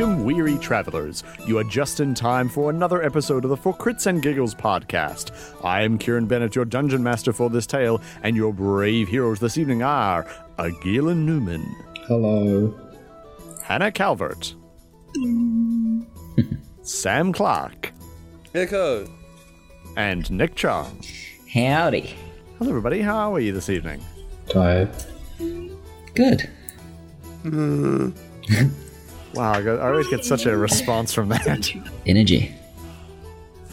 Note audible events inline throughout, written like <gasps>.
Welcome, weary travelers. You are just in time for another episode of the For Crits and Giggles podcast. I am Kieran Bennett, your dungeon master for this tale, and your brave heroes this evening are Agilan Newman, Hello. Hannah Calvert, <laughs> Sam Clark, Echo. and Nick Chong. Howdy. Hello, everybody. How are you this evening? Tired. Good. Mm. Wow, I, got, I always get such a response from that. Energy.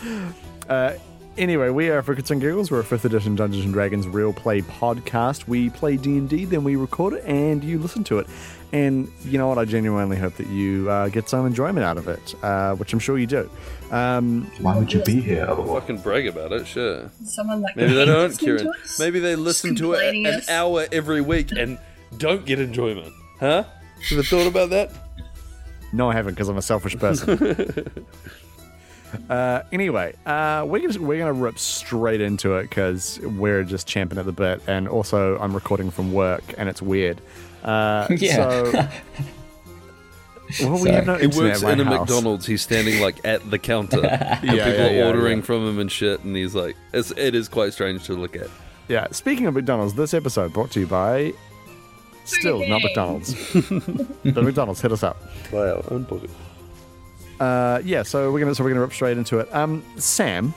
<laughs> Anyway, we are for Crits and Giggles. We're a 5th edition Dungeons and Dragons real play podcast. We play D&D, then we record it, and you listen to it. And you know what? I genuinely hope that you uh, get some enjoyment out of it, uh, which I'm sure you do. Um, Why would you be here otherwise? Fucking brag about it, sure. Someone like Maybe they don't, listening Kieran. to us, Maybe they listen to it an us. hour every week and don't get enjoyment. Huh? Ever thought about that? No, I haven't, because I'm a selfish person. <laughs> uh, anyway, uh, we're just, we're going to rip straight into it because we're just champing at the bit. And also, I'm recording from work, and it's weird. Uh, <laughs> Yeah. So, well, we have no He internet works at in a house. McDonald's. He's standing like at the counter. <laughs> and Yeah, people yeah, yeah, are ordering yeah. from him and shit. And he's like, it's, it is quite strange to look at. Yeah, speaking of McDonald's, this episode brought to you by still not McDonald's. <laughs> the McDonald's hit us up. By our own pocket. Uh, yeah, so we're gonna so we're gonna rip straight into it. Um, Sam.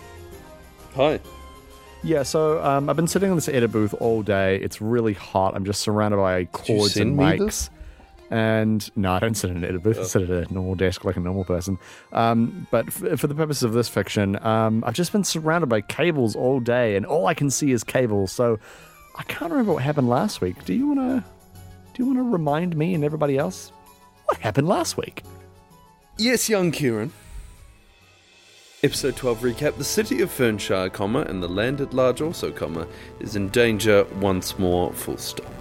Hi. Yeah, so um, I've been sitting in this edit booth all day. It's really hot. I'm just surrounded by cords and send mics. this? And no, I don't sit in an edit booth. I sit at a normal desk like a normal person. Um, but f- for the purposes of this fiction, um, I've just been surrounded by cables all day, and all I can see is cables. So I can't remember what happened last week. Do you wanna? Do you wanna remind me and everybody else what happened last week? Yes, young Kieran. Episode 12 recap The city of Fernshire, comma, and the land at large also, comma, is in danger once more, full stop.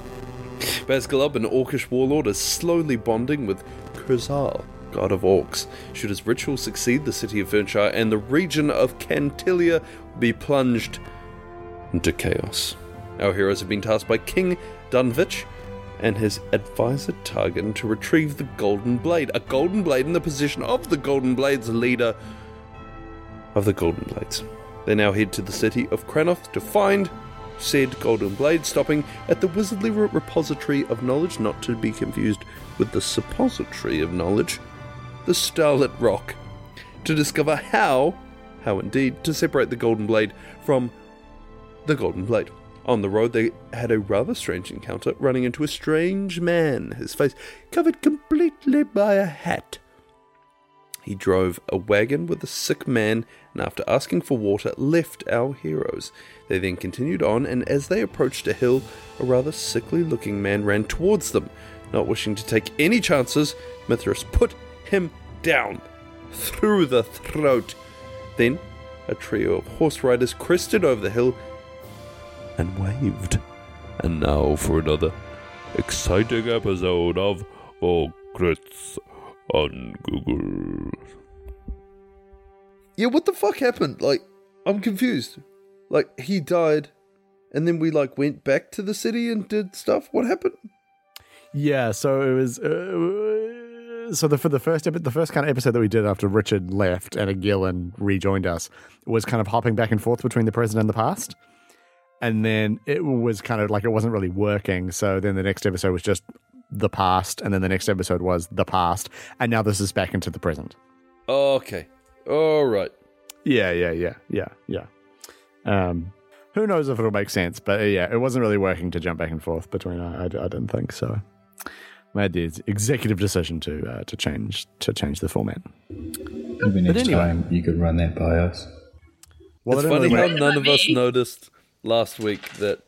Basgalub, an orcish warlord, is slowly bonding with Kurzal, god of orcs. Should his ritual succeed, the city of Fernshire and the region of Cantilia be plunged into chaos. Our heroes have been tasked by King Dunvich and his advisor Targan to retrieve the Golden Blade, a Golden Blade in the position of the Golden Blade's leader of the Golden Blades. They now head to the city of Kranoth to find said Golden Blade, stopping at the Wizardly Repository of Knowledge, not to be confused with the Suppository of Knowledge, the Starlit Rock, to discover how, how indeed, to separate the Golden Blade from the Golden Blade. On the road, they had a rather strange encounter, running into a strange man, his face covered completely by a hat. He drove a wagon with a sick man and, after asking for water, left our heroes. They then continued on, and as they approached a hill, a rather sickly looking man ran towards them. Not wishing to take any chances, Mithras put him down through the throat. Then, a trio of horse riders crested over the hill and waved. And now for another exciting episode of Oh Crits on Google. Yeah, what the fuck happened? Like, I'm confused. Like, he died, and then we like went back to the city and did stuff. What happened? Yeah, so it was. Uh, so the for the first epi- the first kind of episode that we did after Richard left and Gillen rejoined us was kind of hopping back and forth between the present and the past, and then it was kind of like it wasn't really working. So then the next episode was just the past, and then the next episode was the past, and now this is back into the present. Okay, all right. Yeah, yeah, yeah, yeah, yeah. Um, who knows if it'll make sense, but yeah, it wasn't really working to jump back and forth between. I, I, I didn't think so. Made the executive decision to uh, to change to change the format. Maybe next anyway. time you could run that by us. Well, it's funny really how none of us noticed last week that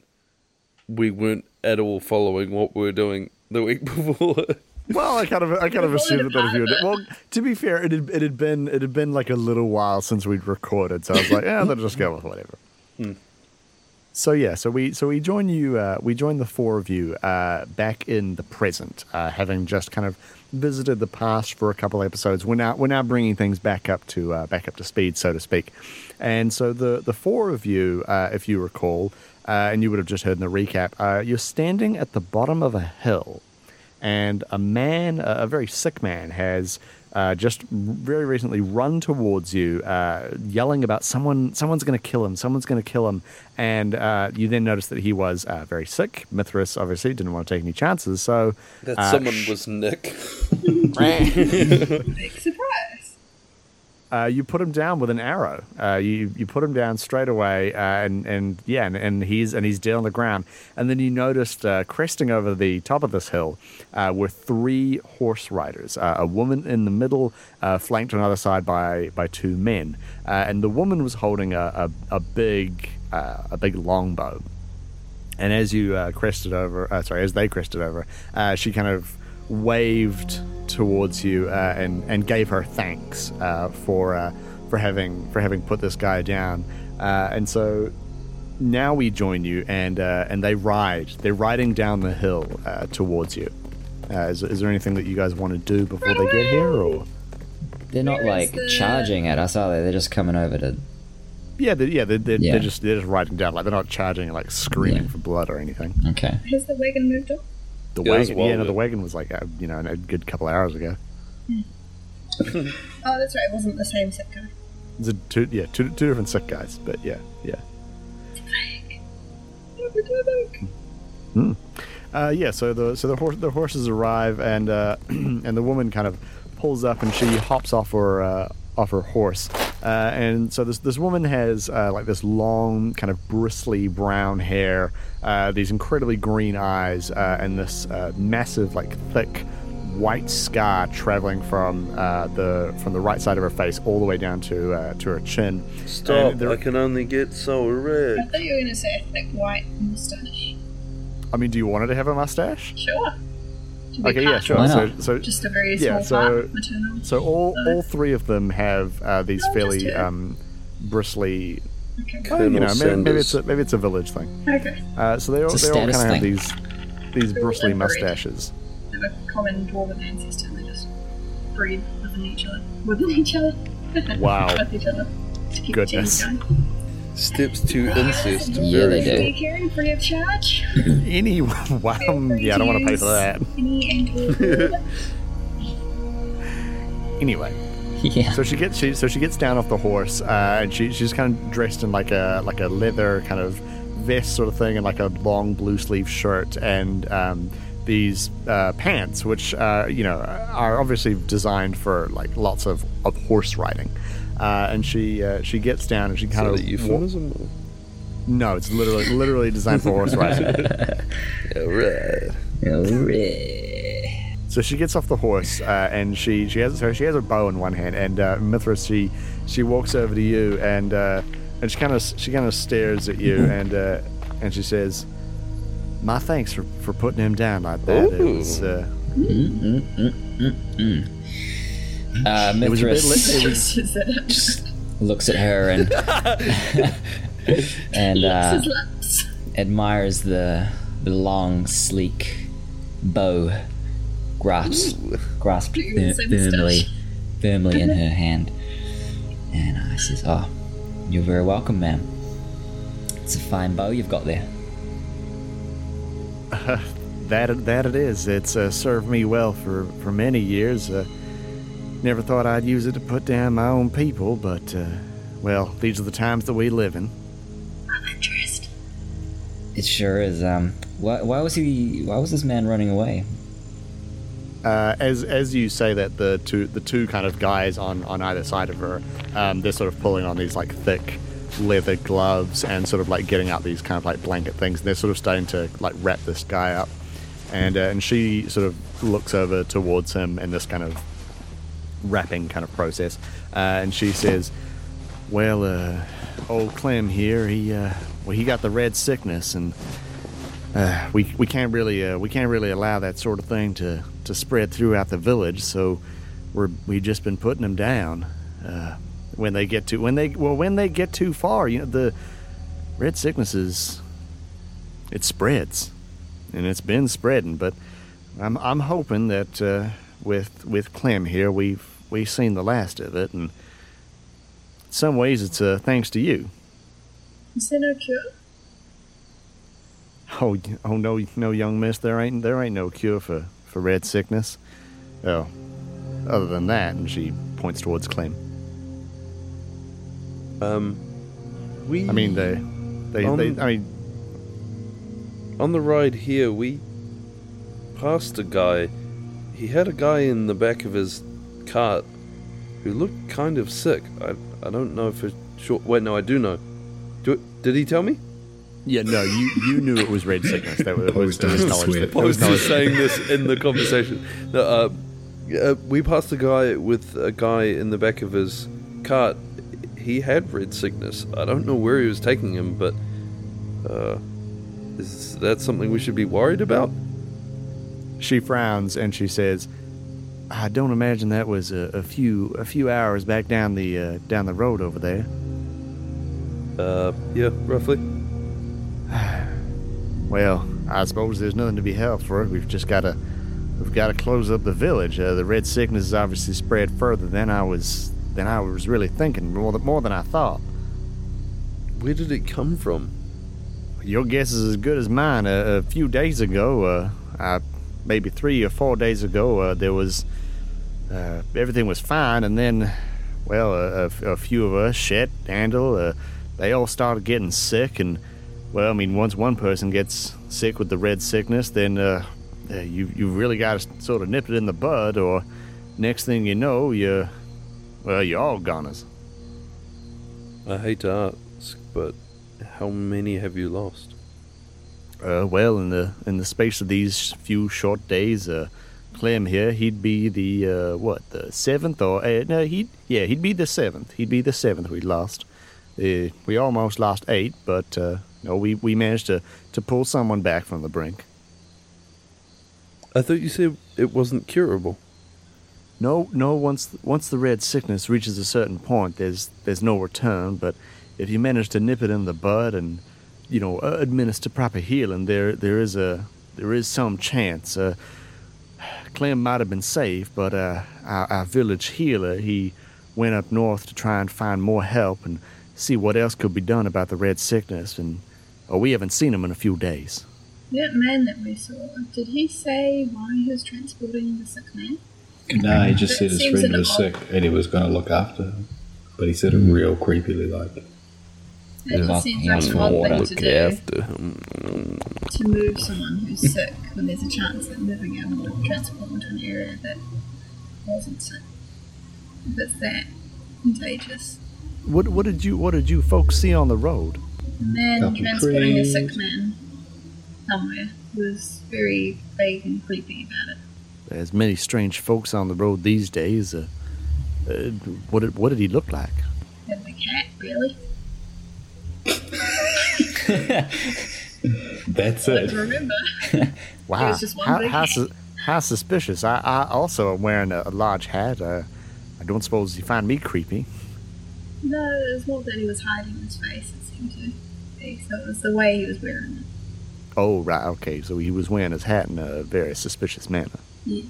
we weren't at all following what we were doing the week <laughs> before. Well, I kind of I kind of assumed that all if you had, well, to be fair, it had, it had been it had been like a little while since we'd recorded, so I was like, yeah, let's just go with whatever. Hmm. So yeah, so we so we join you uh, we join the four of you uh, back in the present, uh, having just kind of visited the past for a couple episodes. We're now we're now bringing things back up to uh, back up to speed, so to speak. And so the the four of you, uh, if you recall, uh, and you would have just heard in the recap, uh, you're standing at the bottom of a hill and a man, a very sick man, has uh, just very recently run towards you, uh, yelling about someone. Someone's going to kill him. Someone's going to kill him. And uh, you then notice that he was uh, very sick. Mithras obviously didn't want to take any chances, so That uh, someone sh- was Nick. <laughs> <laughs> Big surprise. Uh, you put him down with an arrow. Uh, you you put him down straight away, uh, and and yeah, and, and he's and he's dead on the ground. And then you noticed uh, cresting over the top of this hill uh, were three horse riders. Uh, a woman in the middle, flanked on either side by by two men, and the woman was holding a a, a big a big longbow. And as you crested over, sorry, as they crested over, she kind of waved towards you uh, and and gave her thanks uh, for uh, for having for having put this guy down. Uh, and so now we join you, and uh, and they ride. They're riding down the hill uh, towards you. Uh, is, is there anything that you guys want to do before they get here, or? They're not like the- charging at us, are they? They're just coming over to. Yeah, they, yeah, they're, they're, Yeah. they're just they're just riding down. Like they're not charging, like screaming Yeah. for blood or anything. Okay. Has the wagon moved on? The Yeah, wagon, a while yeah, no, the wagon was like you know a good couple hours ago. <laughs> Oh, that's right. It wasn't the same sick guy. It's a two, yeah, two, two different sick guys, but yeah, yeah, uh, yeah. So the so the horse the horses arrive and uh, <clears throat> and the woman kind of pulls up and she hops off her uh, off her horse, uh, and so this this woman has uh, like this long kind of bristly brown hair, uh, these incredibly green eyes, uh, and this uh, massive like thick white scar traveling from uh, the from the right side of her face all the way down to uh, to her chin. Stop! And there- I can only get so red. I thought you were going to say a thick white moustache. I mean, do you want her to have a mustache? Sure. To be Okay, yeah, sure. So, so, Just a very Yeah, small so- part, so all all three of them have uh, these just fairly um, bristly. Okay. Well, you know, maybe, maybe it's a, maybe it's a village thing. Okay. Uh, so they all they all kind of have these these bristly mustaches. They have a common dwarven ancestor and they just breed within each other. Within each other. <laughs> Wow. With each other. To keep Goodness. the going. Steps to incest. Yeah, very they do. short. Free of charge. Any <laughs> wow, Feel yeah, I don't want to pay for that. <laughs> Anyway, Yeah. so she gets she so she gets down off the horse uh, and she she's kind of dressed in like a like a leather kind of vest sort of thing and like a long blue sleeve shirt and um, these uh, pants which uh, you know are obviously designed for like lots of, of horse riding. Uh, and she uh, she gets down and she kind of a euphemism? or- no, it's literally literally designed for horse riding. <laughs> Yeah, right. Alright. So she gets off the horse uh, and she she has her she has her bow in one hand and uh, Mithras she she walks over to you and uh, and she kind of she kind of stares at you and uh, and she says, "My thanks for, for putting him down like that. It Ooh. was it was a bit Mithras li- it Just looks at her and <laughs> and uh, admires the the long, sleek bow grasped grasped You can fir- say moustache. firmly firmly in her hand. And I says, "Oh, you're very welcome, ma'am. It's a fine bow you've got there." <laughs> that that it is. It's uh, served me well for for many years. Uh, never thought I'd use it to put down my own people, but uh, well, these are the times that we live in." I'm interested. It sure is. Um, why, why was he? Why was this man running away? uh, as as you say that the two the two kind of guys on on either side of her, um, they're sort of pulling on these like thick leather gloves and sort of like getting out these kind of like blanket things. And they're sort of starting to like wrap this guy up, and uh, and she sort of looks over towards him in this kind of wrapping kind of process, uh, and she says, "Well, uh, old Clem here, he uh, well he got the red sickness and." uh, we we can't really uh, we can't really allow that sort of thing to, to spread throughout the village. So we're we've just been putting them down. Uh, when they get to when they well when they get too far, you know the red sickness is it spreads, and it's been spreading. But I'm I'm hoping that uh, with with Clem here we've we've seen the last of it, and in some ways it's uh, thanks to you. Is there no cure? Oh, oh no, no, young miss, there ain't there ain't no cure for for red sickness. Oh, other than that, and she points towards Clem. Um, we. I mean, they, they, Um, they. I mean, on the ride here, we passed a guy. He had a guy in the back of his cart who looked kind of sick. I I don't know for sure. Wait, no, I do know. Do did he tell me? yeah, no, you you knew it was red sickness. That was, was, Post was on knowledge Twitter. that, there was Post knowledge- saying this in the conversation. No, uh, uh, we passed a guy with a guy in the back of his cart. He had red sickness. I don't know where he was taking him, but uh, is that something we should be worried about? She frowns and she says, "I don't imagine that was a, a few a few hours back down the uh, down the road over there." Uh, yeah, roughly. <sighs> Well, I suppose there's nothing to be helped for. We've just got to we've got to close up the village. Uh, the red sickness is obviously spread further than I was than I was really thinking, more than, more than I thought. Where did it come from? Your guess is as good as mine. A, a few days ago, uh, I, maybe three or four days ago, uh, there was uh, everything was fine, and then, well, a, a- a few of us, Shet, Dandel, uh, they all started getting sick, and well, I mean, once one person gets sick with the red sickness, then uh, uh, you you really got to sort of nip it in the bud, or next thing you know, you're, well, you're all goners. I hate to ask, but how many have you lost? Uh, well, in the in the space of these few short days, uh, Clem here, he'd be the uh, what the seventh or uh, no, he'd yeah, he'd be the seventh. He'd be the seventh we lost. Uh, we almost lost eight, but uh, no, we, we managed to, to pull someone back from the brink. I thought you said it wasn't curable. No, no. Once once the red sickness reaches a certain point, there's there's no return. But if you manage to nip it in the bud and you know administer proper healing, there there is a there is some chance. Uh, Clem might have been safe, but uh, our, our village healer he went up north to try and find more help and see what else could be done about the red sickness. And oh, we haven't seen him in a few days. That man that we saw, did he say why he was transporting the sick man? No, he just That said his friend an was odd- sick and he was going to look after him. But he said it real creepily, like, That He just asked- seems like asked an for odd thing to Look do. after. To move someone who's sick when there's a chance that moving him would transport them to an area that wasn't sick. If it's that contagious. What what did you what did you folks see on the road? The man Couple transporting a sick man somewhere was very vague and creepy about it. There's many strange folks on the road these days. Uh, uh, what did what did he look like? Had a cat, really? That's it. remember. <laughs> Wow, one how how, su- how suspicious! I, I also am wearing a, a large hat. Uh, I don't suppose you find me creepy. no, it was more that he was hiding his face, it seemed to be. So it was the way he was wearing it. Oh right, okay. So he was wearing his hat in a very suspicious manner. Yeah.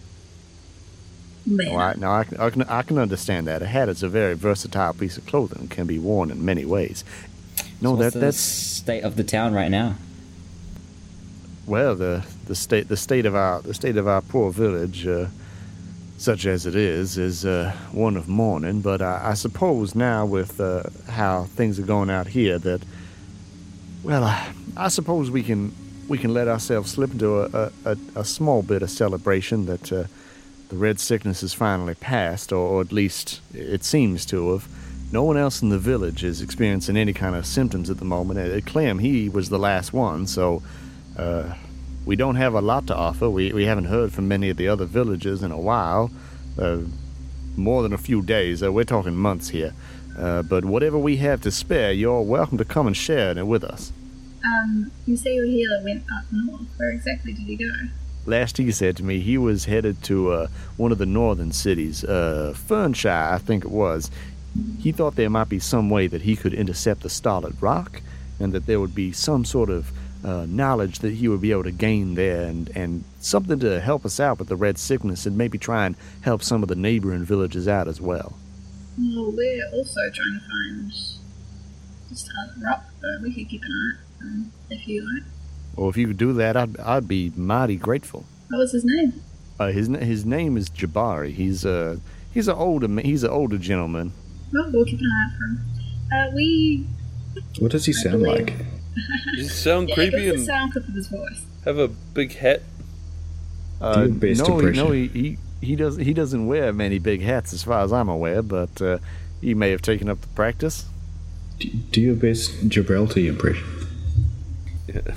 Right, now I can, I can I can understand that. A hat is a very versatile piece of clothing and can be worn in many ways. No, What's that the that's state of the town right now. Well, the the state the state of our the state of our poor village, uh, such as it is, is uh, one of mourning. But I, I suppose now with uh, how things are going out here, that well, I, I suppose we can we can let ourselves slip into a a, a, small bit of celebration that uh, the red sickness is finally past, or, or at least it seems to have. No one else in the village is experiencing any kind of symptoms at the moment. Uh, Clem, he was the last one, so uh, we don't have a lot to offer. We, we haven't heard from many of the other villages in a while, uh, more than a few days. Uh, we're talking months here. Uh, but whatever we have to spare, you're welcome to come and share it with us. Um, you say your healer went up north. Where exactly did he go? Last he said to me, he was headed to uh, one of the northern cities, uh, Fernshire, I think it was. He thought there might be some way that he could intercept the Starlit Rock, and that there would be some sort of uh, knowledge that he would be able to gain there, and, and something to help us out with the red sickness, and maybe try and help some of the neighboring villages out as well. Well, we're also trying to find just Starlit Rock, but we could keep an eye um, if you like. Well, if you could do that, I'd, I'd be mighty grateful. What was his name? Uh, his his name is Jabari. He's a he's an older he's an older gentleman. Well, we'll keep an eye out for him. Uh, we What does he sound believe- like? You sound yeah, creepy and sound clip of his voice. have a big hat. Uh, your best no, he- impression. no, he, he he does he doesn't wear many big hats as far as I'm aware, but uh, he may have taken up the practice. Do, do your best Gibraltar impression.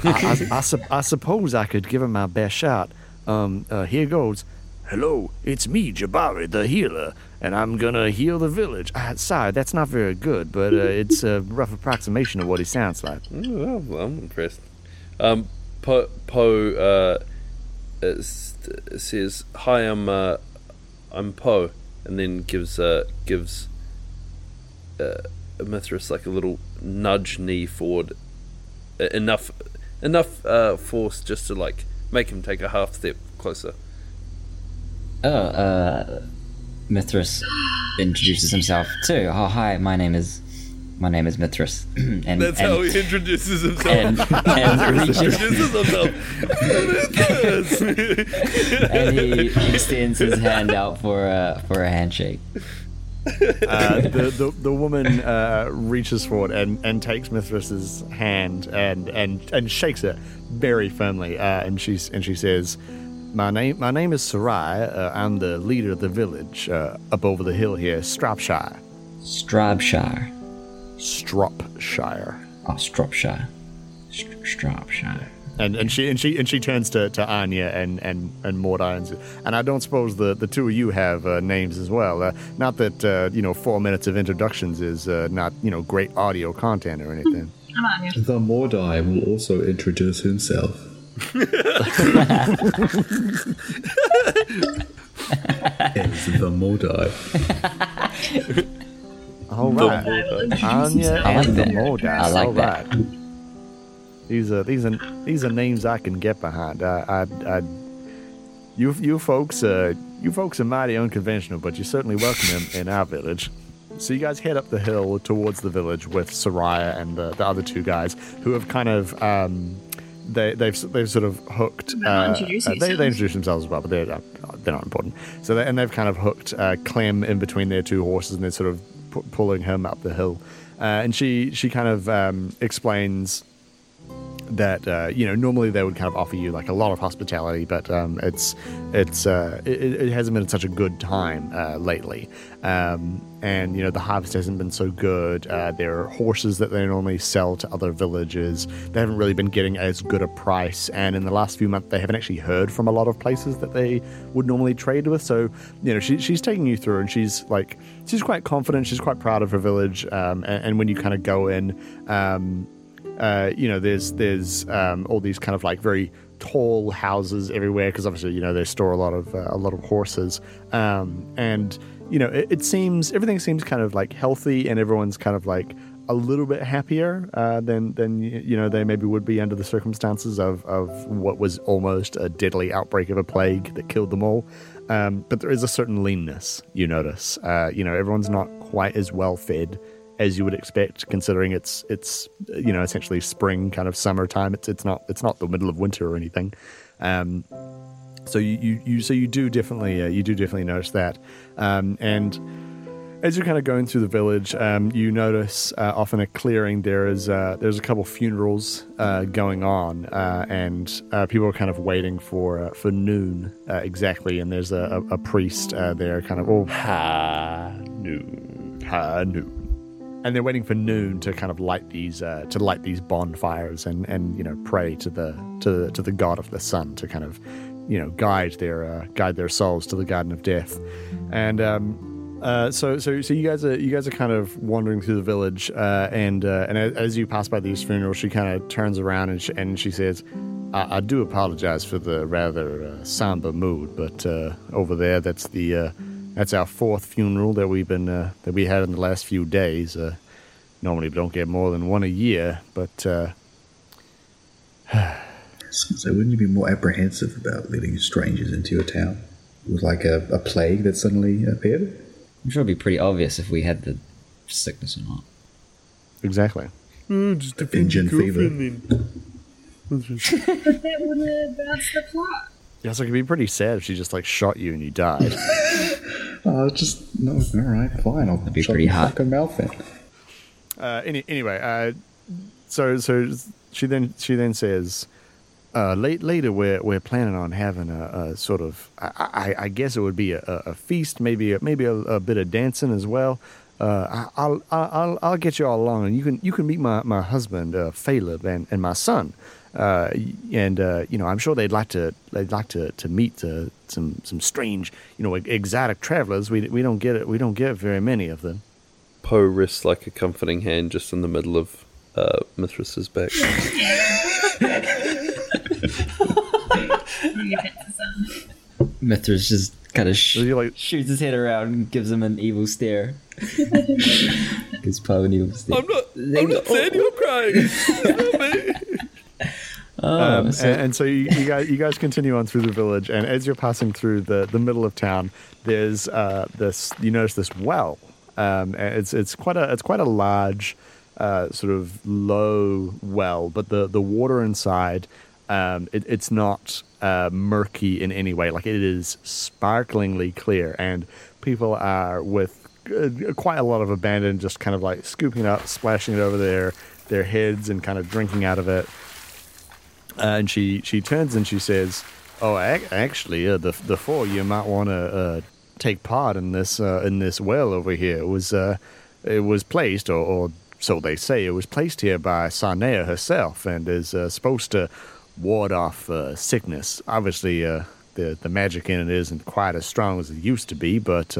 I, I, I, sup- I suppose I could give him my best shot. Um, uh, here goes. Hello, it's me, Jabari, the healer, and I'm gonna heal the village. Uh, sorry, that's not very good, but uh, it's a rough approximation of what he sounds like. Oh, well, I'm impressed. Um, Poe po, uh, uh, says, "Hi, I'm uh, I'm Poe," and then gives uh, gives uh, Mithras like a little nudge knee forward, uh, enough enough uh, force just to like make him take a half step closer. Oh, uh, Mithras introduces himself too. Oh, hi, my name is, my name is Mithras, <clears throat> and That's and, how he introduces himself. and, and <laughs> reaches, introduces himself. <laughs> and he extends his hand out for a for a handshake. Uh, the, the the woman uh, reaches forward and, and takes Mithras's hand and, and, and shakes it very firmly. Uh, and she's and she says, "My name my name is Sarai. Uh, I'm the leader of the village uh, up over the hill here, Stropshire. Strabshire. Stropshire." Oh, Stropshire. St- Stropshire. And and she and she and she turns to, to Anya and and and Mordai and and I don't suppose the, the two of you have uh, names as well. Uh, not that uh, you know four minutes of introductions is uh, not you know great audio content or anything. I'm on. The Mordai will also introduce himself. As the Mordai. <laughs> All right. I will Anya himself. I like and the that. Mordai. I like All that. right. These are these are these are names I can get behind. I, I, I you you folks uh you folks are mighty unconventional, but you're certainly welcome in, in our village. So you guys head up the hill towards the village with Soraya and the, the other two guys who have kind of um they they've they've sort of hooked. Uh, uh, they they introduce themselves as well, but they're uh, they're not important. So they, and they've kind of hooked uh, Clem in between their two horses, and they're sort of pu- pulling him up the hill. Uh, and she she kind of um, explains that uh, you know normally they would kind of offer you like a lot of hospitality, but um, it's it's uh, it, it hasn't been such a good time uh, lately, um, and you know the harvest hasn't been so good. Uh, there are horses that they normally sell to other villages. They haven't really been getting as good a price, and in the last few months they haven't actually heard from a lot of places that they would normally trade with. So you know she, she's taking you through, and she's like she's quite confident. She's quite proud of her village, um, and, and when you kind of go in. Uh, you know, there's there's um, all these kind of like very tall houses everywhere because obviously you know they store a lot of uh, a lot of horses, um, and you know it, it seems everything seems kind of like healthy and everyone's kind of like a little bit happier uh, than than you know they maybe would be under the circumstances of of what was almost a deadly outbreak of a plague that killed them all. Um, but there is a certain leanness you notice. Uh, you know, everyone's not quite as well fed as you would expect, considering it's it's you know essentially spring, kind of summertime. It's it's not it's not the middle of winter or anything. Um, so you, you, you so you do definitely uh, you do definitely notice that, um, and as you're kind of going through the village, um, you notice uh, off in a clearing there is uh, there's a couple funerals uh, going on, uh, and uh, people are kind of waiting for uh, for noon exactly, and there's a, a, a priest there, kind of all Ha noon. uh, noon. And they're waiting for noon to kind of light these uh, to light these bonfires and, and you know pray to the to to the god of the sun to kind of you know guide their uh, guide their souls to the garden of death. And um, uh, so so so you guys are you guys are kind of wandering through the village uh, and uh, and as, you pass by these funerals, she kind of turns around and she, and she says. I, I do apologize for the rather uh, somber mood, but over there, that's the that's our fourth funeral that we've been uh, that we had in the last few days. Uh, normally, we don't get more than one a year, but uh, <sighs> So wouldn't you be more apprehensive about letting strangers into your town? With like a, a plague that suddenly appeared? I'm sure it'd be pretty obvious if we had the sickness or not. exactly. Oh, just Engine fever. But <laughs> <laughs> that wouldn't advance the plot. Yeah, so it could be pretty sad if she just like shot you and you died. <laughs> Uh, just no. All right, fine. I'll be pretty my hot. fucking mouth in. uh, any, anyway, uh, so so she then she then says, uh, late, later we're we're planning on having a, a sort of I, I, I guess it would be a, a a feast, maybe a, maybe a, a bit of dancing as well. Uh, I, I'll I'll I'll get you all along, and you can you can meet my my husband, uh, Phaleb, and, and my son. Uh, and uh, you know, I'm sure they'd like to they'd like to to meet uh, some some strange, you know, exotic travelers. We we don't get it. We don't get very many of them. Poe rests like a comforting hand just in the middle of uh, Mithras's back. Maybe if it's Mithras just kind of sh- like- shoots his head around and gives him an evil stare. <laughs> gives Poe an evil stare. I'm not. I'm not sad you're crying. <laughs> It's not me. Oh, Um, and, and so you, you guys you guys continue on through the village, and as you're passing through the, the middle of town, there's uh, this you notice this well. Um, and it's it's quite a it's quite a large uh, sort of low well, but the the water inside um, it, it's not uh, murky in any way. Like it is sparklingly clear, and people are with uh, quite a lot of abandon, just kind of like scooping it up, splashing it over their their heads, and kind of drinking out of it. Uh, and she, she turns and she says, "Oh, ac- actually, uh, the the four you might want to uh, take part in this uh, in this well over here. It was uh, it was placed, or, or so they say, it was placed here by Sarnea herself, and is uh, supposed to ward off sickness. Obviously, the the magic in it isn't quite as strong as it used to be, but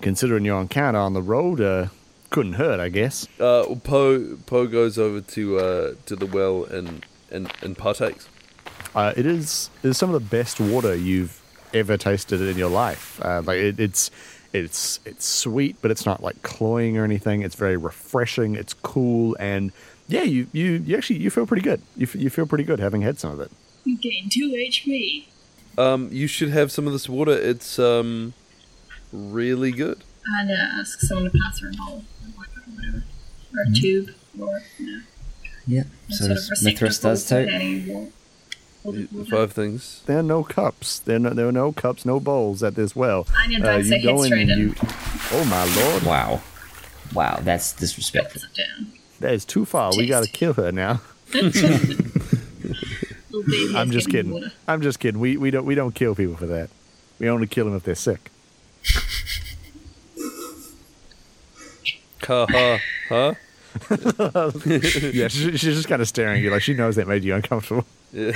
considering your encounter on the road, couldn't hurt, I guess." Poe Poe goes over to to the well and and, and partakes. Uh, it is it is some of the best water you've ever tasted in your life. Uh, like it, it's it's it's sweet, but it's not like cloying or anything. It's very refreshing. It's cool, and yeah, you you, you actually you feel pretty good. You, f- you feel pretty good having had some of it. you gain two HP. Um, you should have some of this water. It's um really good. I'd uh, ask someone to pass her a bowl or like or whatever, or a tube, or you know, yeah, so sort does Mithras receptacle does for too. any wa- water- water. Five things. There are no cups. There are no, there are no cups, no bowls at this well. Anya don't uh, say head straight in. you. Oh my lord, Wow. Wow, that's disrespectful. That is too far. We got to kill her now. <laughs> I'm just kidding. water. I'm just kidding. We we don't we don't kill people for that. We only kill them if they're sick. Ha ha ha. Yeah, she, she's just kind of staring at you like she knows that made you uncomfortable. Yeah.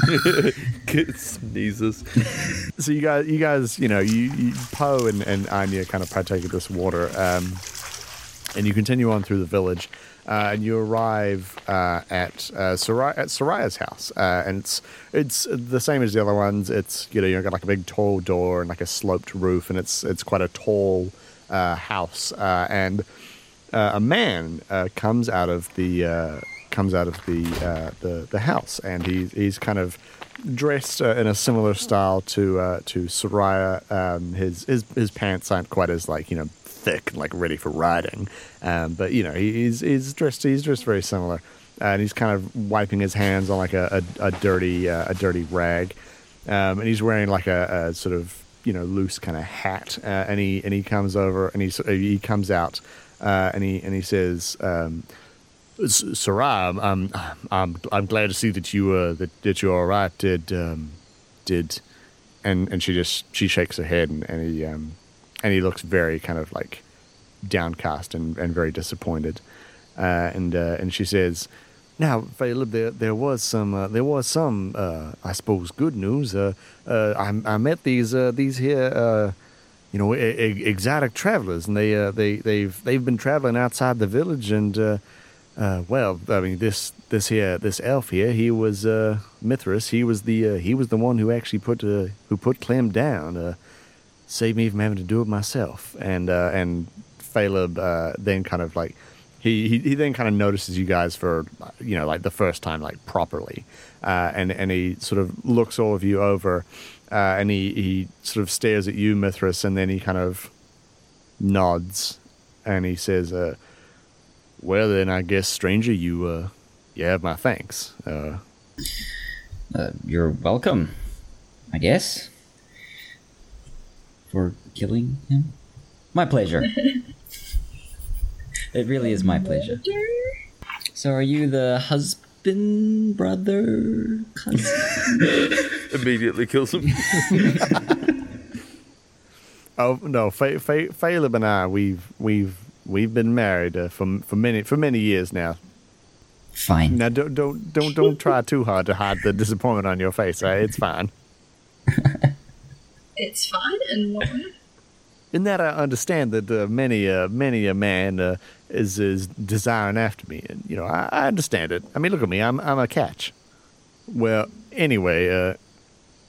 <laughs> Sneezes. So you guys, you guys, you know, you, you Poe and, and Anya kind of partake of this water, um, and you continue on through the village, uh, and you arrive uh, at uh, Soraya, at Soraya's house, uh, and it's it's the same as the other ones. It's you know you've got like a big tall door and like a sloped roof, and it's it's quite a tall uh, house, uh, and uh, a man uh, comes out of the uh, comes out of the the the house, and he's he's kind of dressed in a similar style to to Soraya. Um, his his his pants aren't quite as like you know thick, like ready for riding, um, but you know he's he's dressed he's dressed very similar, and he's kind of wiping his hands on like a a, a dirty a dirty rag, um, and he's wearing like a, a sort of you know loose kind of hat, uh, and he and he comes over and he he comes out, uh, and he and he says. Um, Sarah, I'm, I'm, I'm, I'm glad to see that you, uh, that, that you're all right. Did, um, did, and, and she just, she shakes her head and, and he, um, and he looks very kind of like downcast and, and very disappointed. Uh, and, uh, and she says, now, Caleb, there, there was some, uh, there was some, uh, I suppose, good news. Uh, uh, I, I met these, uh, these here, uh, you know, e- exotic travelers, and they, they, they've, they've been traveling outside the village, and, well, I mean, this this here this elf here, he was Mithras. He was the he was the one who actually put who put Clem down. Saved me from having to do it myself. And and Phaleb uh, then kind of like he, he he then kind of notices you guys for you know like the first time like properly, uh, and and he sort of looks all of you over, uh, and he he sort of stares at you, Mithras, and then he kind of nods, and he says. Uh, well, then I guess, stranger, you uh, you have my thanks. Uh, Uh, you're welcome, I guess. For killing him? My pleasure. <laughs> it really is my pleasure. So, are you the husband, brother, cousin? <laughs> Immediately kills him. <laughs> Oh no, Fa- Fa- Caleb and I, we've we've we've been married uh, for for many for many years now. Fine. Now don't don't don't don't try too hard to hide the disappointment on your face. Right? It's fine. <laughs> It's fine and what way? In that I understand that uh, many uh, many a man uh, is is desiring after me, and you know I, I understand it. I mean, look at me, I'm I'm a catch. Well, anyway, uh,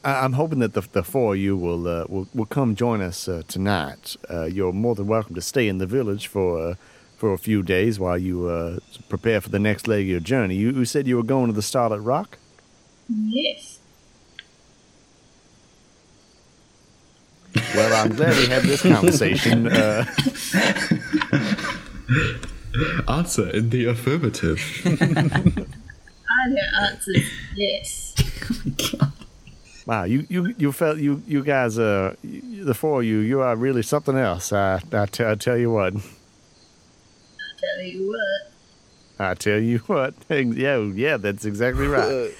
I, I'm hoping that the the four of you will uh, will will come join us uh, tonight. You're more than welcome to stay in the village for for a few days while you prepare for the next leg of your journey. You, you said you were going to the Starlit Rock. Yes. Well, I'm glad we had this conversation. Uh, <laughs> Answer in the affirmative. <laughs> And your answer is yes. <laughs> Wow, you you you felt you you guys uh the four of you you are really something else. I I, t- I tell you what. I tell you what. I tell you what. Yeah, yeah, that's exactly right.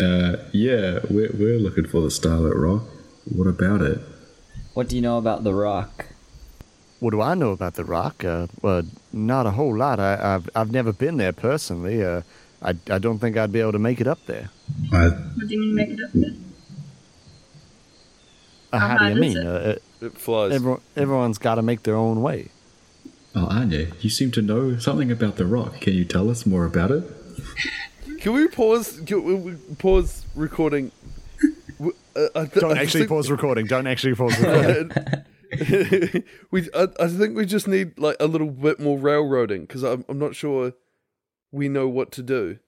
Uh, yeah, we're, we're looking for the Starlit Rock. What about it? What do you know about the rock? What do I know about the rock? Uh, well, not a whole lot. I, I've I've never been there personally. Uh, I I don't think I'd be able to make it up there. I, What do you mean make it up then? Uh, how do you mean? it? Uh, It flies. everyone, everyone's got to make their own way. oh, Anya, you seem to know something about the rock. Can you tell us more about it? Can we pause? Can we we pause recording? Uh, I th- Don't I actually think- pause recording. Don't actually pause <laughs> recording. <laughs> we, I, I think we just need like a little bit more railroading because I'm, I'm not sure we know what to do.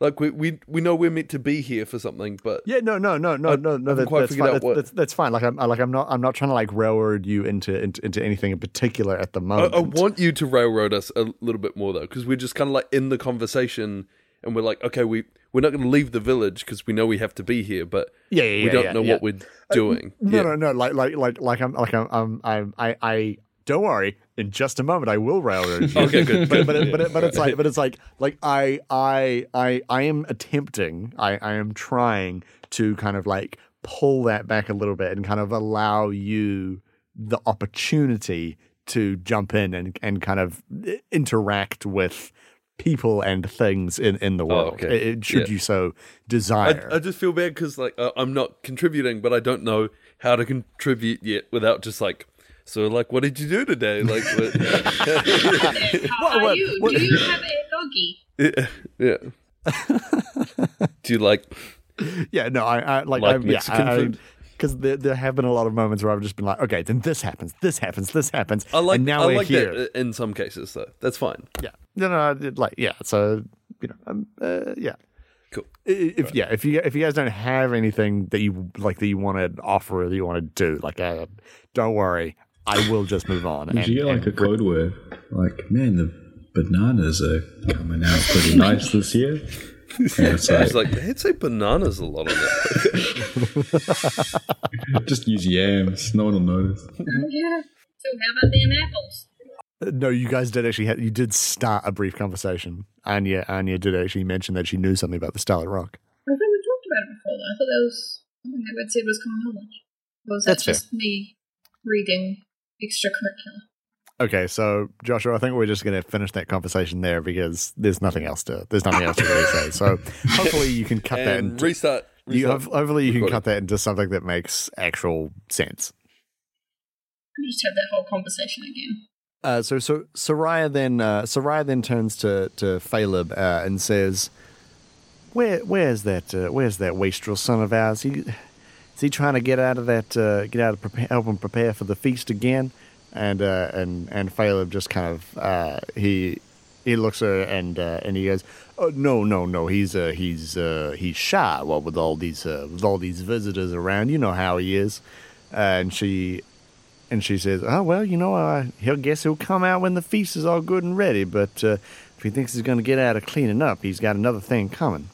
Like we, we we know we're meant to be here for something, but Yeah, no, no, no, no, I no, no. That, quite that's fine. out That's, that's, that's fine. Like I'm, like I'm not, I'm not trying to like railroad you into into, into anything in particular at the I, moment. I want you to railroad us a little bit more though, because we're just kind of like in the conversation, and we're like, okay, we we're not going to leave the village because we know we have to be here, but Yeah, yeah, we don't yeah, know yeah. what we're uh, doing. No, yeah. no, no. Like, like, like, like I'm, like I'm, I'm, I'm I, I. Don't worry. In just a moment, I will railroad you. <laughs> Okay, good. but but it, but, it, but it's like but it's like like I I I I am attempting. I I am trying to kind of like pull that back a little bit and kind of allow you the opportunity to jump in and and kind of interact with people and things in in the world. okay. It- it- should Yeah. you so I, desire. I just feel bad because like uh, I'm not contributing, but I don't know how to contribute yet without just like. So like, what did you do today? Like, <laughs> what, <laughs> How are what- you? what- Do you have a doggy? yeah, yeah. <laughs> do you like? Yeah, no, I, I like, Like I, Mexican yeah, food? Because there, there have been a lot of moments where I've just been like, okay, then this happens, this happens, this happens, I like. and now I we're like here. that in some cases, though. That's fine. Yeah, no, no, I did, like, yeah. So you know, um, uh, yeah. Cool. I- If yeah, if you if you guys don't have anything that you like that you want to offer or that you want to do, like, uh, don't worry, I will just move on. You and- should get like a code word. Like, man, the bananas are coming out pretty <laughs> nice this year. And it's <laughs> I was like, like, they'd say bananas a lot on that. <laughs> just use yams. No one will notice. Yeah. <laughs> So how about them apples? Uh, no, you guys did actually. Have, you did start a brief conversation. Anya, Anya did actually mention that she knew something about the Starlit Rock. I thought we talked about it before. Though. I thought that was something that Red said was common knowledge. Or was that That's fair. just me reading extracurricular? Okay, so Joshua, I think we're just going to finish that conversation there because there's nothing else to there's nothing else to really say. So <laughs> hopefully you can cut that. and Into, restart. you, restart. hopefully you can cut that into something that makes actual sense. We just have that whole conversation again. Uh, so so Soraya then uh, Soraya then turns to to Phaleb uh, and says, "Where where's that uh, where's that wastrel son of ours? He is he trying to get out of that uh, get out of prepare, help him prepare for the feast again?" And uh, and and Phaleb just kind of uh, he he looks at her and uh, and he goes, oh, "No no no he's uh, he's uh, he's shy. Well with all these uh, with all these visitors around, you know how he is." Uh, and she and she says, "Oh well, you know, uh, he'll guess he'll come out when the feast is all good and ready. But uh, if he thinks he's going to get out of cleaning up, he's got another thing coming."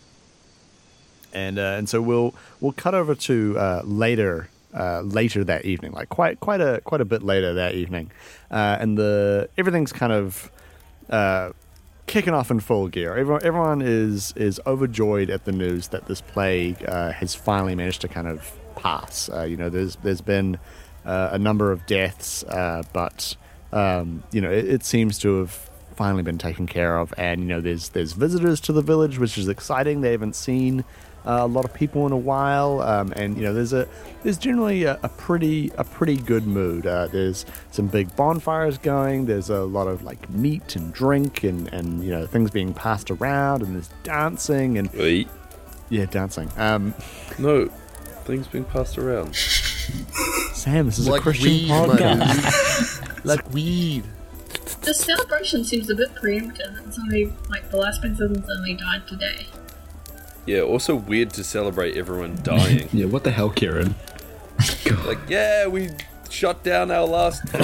and uh, and so we'll we'll cut over to uh, later uh, later that evening, like quite quite a quite a bit later that evening, uh, and the everything's kind of uh, kicking off in full gear. Everyone, everyone is is overjoyed at the news that this plague uh, has finally managed to kind of pass. Uh, you know, there's there's been a number of deaths, but um, you know, it, it seems to have finally been taken care of. And you know, there's there's visitors to the village, which is exciting. They haven't seen uh, a lot of people in a while, um, and you know, there's a there's generally a, a pretty a pretty good mood. Uh, there's some big bonfires going. There's a lot of like meat and drink, and and you know, things being passed around, and there's dancing and Wait. yeah, dancing. Um, No. Things being passed around. <laughs> Sam, this is a Like Christian weed, podcast. <laughs> like weed. The celebration seems a bit preemptive. It's only like the last princess only died today. Yeah, also weird to celebrate everyone dying. <laughs> Yeah, what the hell, Kieran? <laughs> Like, yeah, we shut down our last <laughs> thing.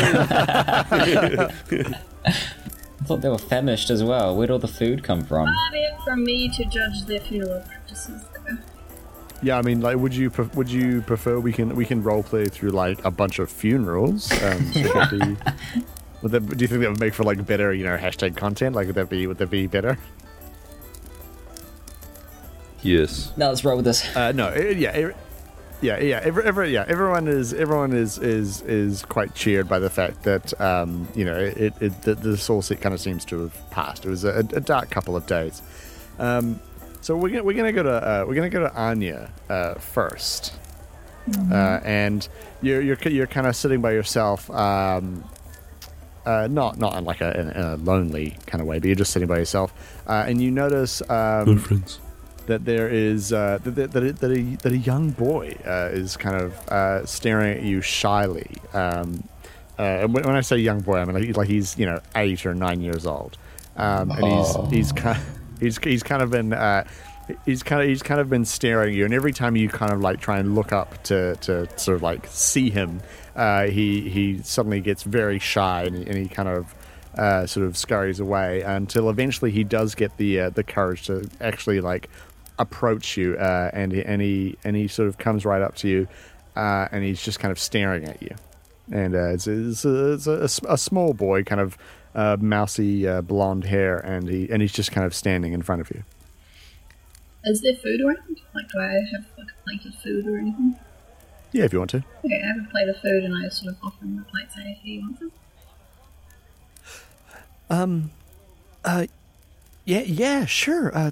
I thought they were famished as well. Where'd all the food come from? Not it from me to judge their funeral practices. Though. Yeah, I mean, like, would you pre- would you prefer we can we can role play through like a bunch of funerals? Um, would that be, would that, do you think that would make for like better, you know, hashtag content? Like, would that be would that be better? Yes. No, let's roll with this. Uh, no, it, yeah, it, yeah, yeah. Every, every, yeah, everyone is everyone is is is quite cheered by the fact that um, you know it, it the, the soul set kind of seems to have passed. It was a, a dark couple of days. Um, so we're gonna we're gonna go to uh, we're gonna go to Anya uh, 1st uh, and you're you're you're kind of sitting by yourself. Um, uh, not not in like a, in a lonely kind of way, but you're just sitting by yourself, uh, and you notice um, friends. That there is uh, that, that, that, a, that, a, young boy uh, is kind of uh, staring at you shyly. Um, uh, and when, when I say young boy, I mean like, like he's you know eight or nine years old, um, and he's he's kind he's he's kind of been. Uh, He's kind of he's kind of been staring at you, and every time you kind of like try and look up to, to sort of like see him, uh, he he suddenly gets very shy and he, and he kind of uh, sort of scurries away until eventually he does get the uh, the courage to actually like approach you, uh, and he, and he and he sort of comes right up to you, uh, and he's just kind of staring at you, and uh, it's, it's, a, it's a, a s- a small boy, kind of uh, mousy uh, blonde hair, and he and he's just kind of standing in front of you. Is there food around? Like, do I have like a plate of food or anything? Yeah, if you want to. Okay, I have a plate of food and I sort of offer him the plate, say, "Here, you want some?" Um, uh, yeah, yeah, sure. Uh,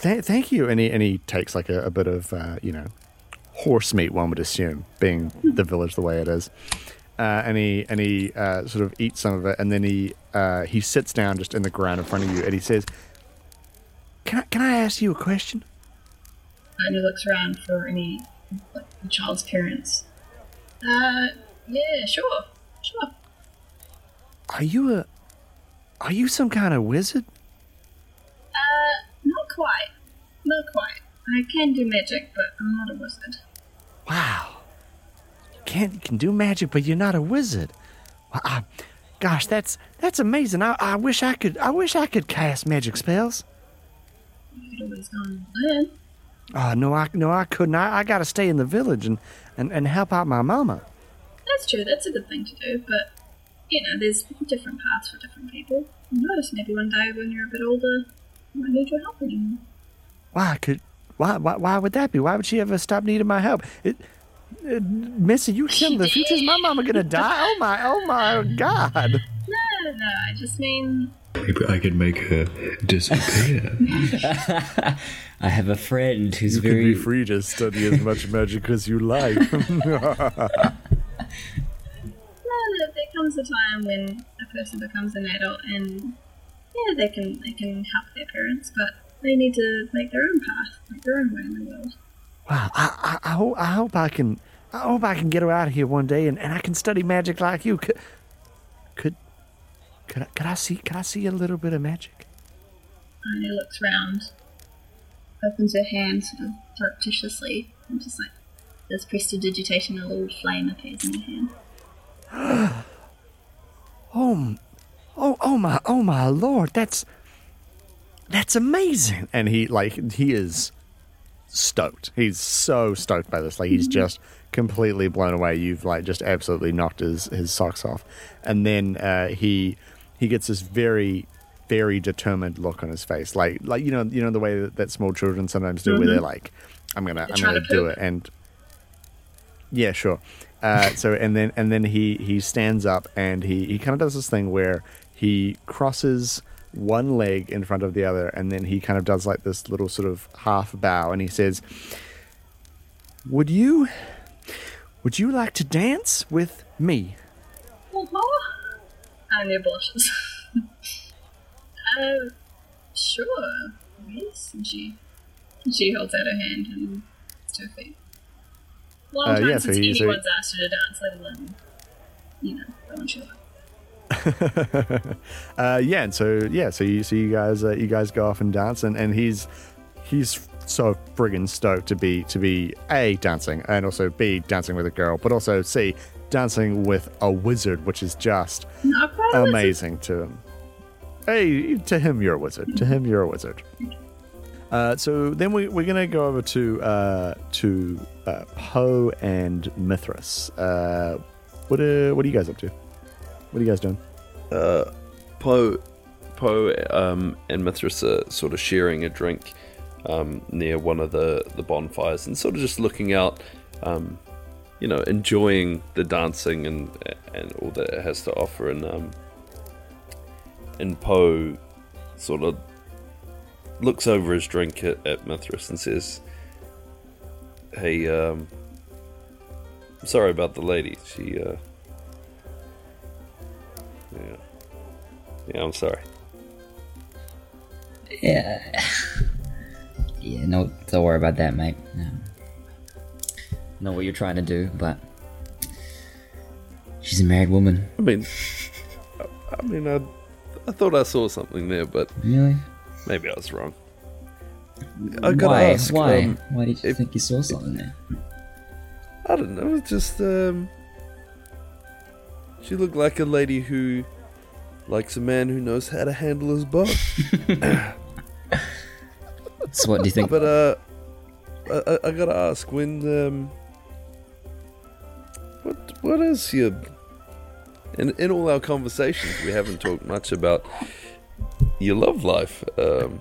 th- thank you. And he and he takes like a, a bit of uh, you know horse meat. One would assume, being the village the way it is. Uh, and he and he uh, sort of eats some of it, and then he uh, he sits down just in the ground in front of you, and he says, "Can I can I ask you a question?" And he looks around for any like the child's parents. Uh, yeah, sure, sure. Are you a are you some kind of wizard? Uh, quite, not quite. I can do magic, but I'm not a wizard. Wow. You can't you can do magic, but you're not a wizard. Well, I, ah, gosh, that's that's amazing. I, I wish I could I wish I could cast magic spells. You could always go and learn. Oh no, I no I couldn't. I, I gotta stay in the village and, and, and help out my mama. That's true. That's a good thing to do, but you know, there's different paths for different people. Who knows? Maybe one day when you're a bit older, need your help anymore. Why could why why why would that be? Why would she ever stop needing my help? It, it Missy, you tell the future. Is my mama gonna die? Oh my oh my god. No, no, I just mean Maybe I could make her disappear. <laughs> I have a friend who's You can very. be free to study as much magic as you like. <laughs> no, there comes a time when a person becomes an adult and yeah, they can they can help their parents, but they need to make their own path, make their own way in the world. Wow, I, I, I, hope, I hope I can. I hope I can get her out of here one day, and, and I can study magic like you. Could, could, could I, could I see? Could I see a little bit of magic? He looks round, opens her hand sort of surreptitiously, and just like does prestidigitation, a little flame appears in her hand. <gasps> Oh, oh, oh my, oh my lord! That's, that's amazing. And he like he is stoked. He's so stoked by this. Like he's just completely blown away. You've like just absolutely knocked his his socks off, and then uh, he he gets this very very determined look on his face, like like you know you know the way that, that small children sometimes do, where they're like, I'm gonna I'm gonna to do it, and yeah, sure. Uh, so and then and then he he stands up and he he kind of does this thing where he crosses one leg in front of the other and then he kind of does like this little sort of half bow and he says, "Would you would you like to dance with me?" Uh-huh. Anya blushes. <laughs> uh, sure. Yes. And she, she holds out her hand and to her feet. Long Uh, time yeah, so since he- so he- anyone's asked her to dance, let alone, you know, go on show. <laughs> uh, yeah, and so yeah, so you so you guys uh, you guys go off and dance, and, and he's he's so friggin' stoked to be to be a dancing and also b dancing with a girl, but also c dancing with a wizard, which is just Not quite a wizard. amazing to him. Hey, to him you're a wizard. To him you're a wizard. Uh, so then we, we're gonna go over to uh, to uh, Poe and Mithras. Uh, what are what are you guys up to? What are you guys doing? Poe, Poe, um, and Mithras are sort of sharing a drink um, near one of the, the bonfires and sort of just looking out, um, you know, enjoying the dancing and and all that it has to offer. And um, and Poe sort of looks over his drink at, at Mithras and says, "Hey, um, sorry about the lady. She, uh, yeah." Yeah, I'm sorry. Yeah. <laughs> Yeah, no, don't worry about that, mate. No. Know what you're trying to do, but she's a married woman. I mean, I, I mean, I, I thought I saw something there, but Really? maybe I was wrong. I gotta Why? ask. Why? um, Why did you if- think you saw something there? I don't know. It's just um, she looked like a lady who likes a man who knows how to handle his bow. <laughs> So what do you think? But uh, I, I, I gotta ask when um, what what is your in in all our conversations we haven't talked much about your love life. Um,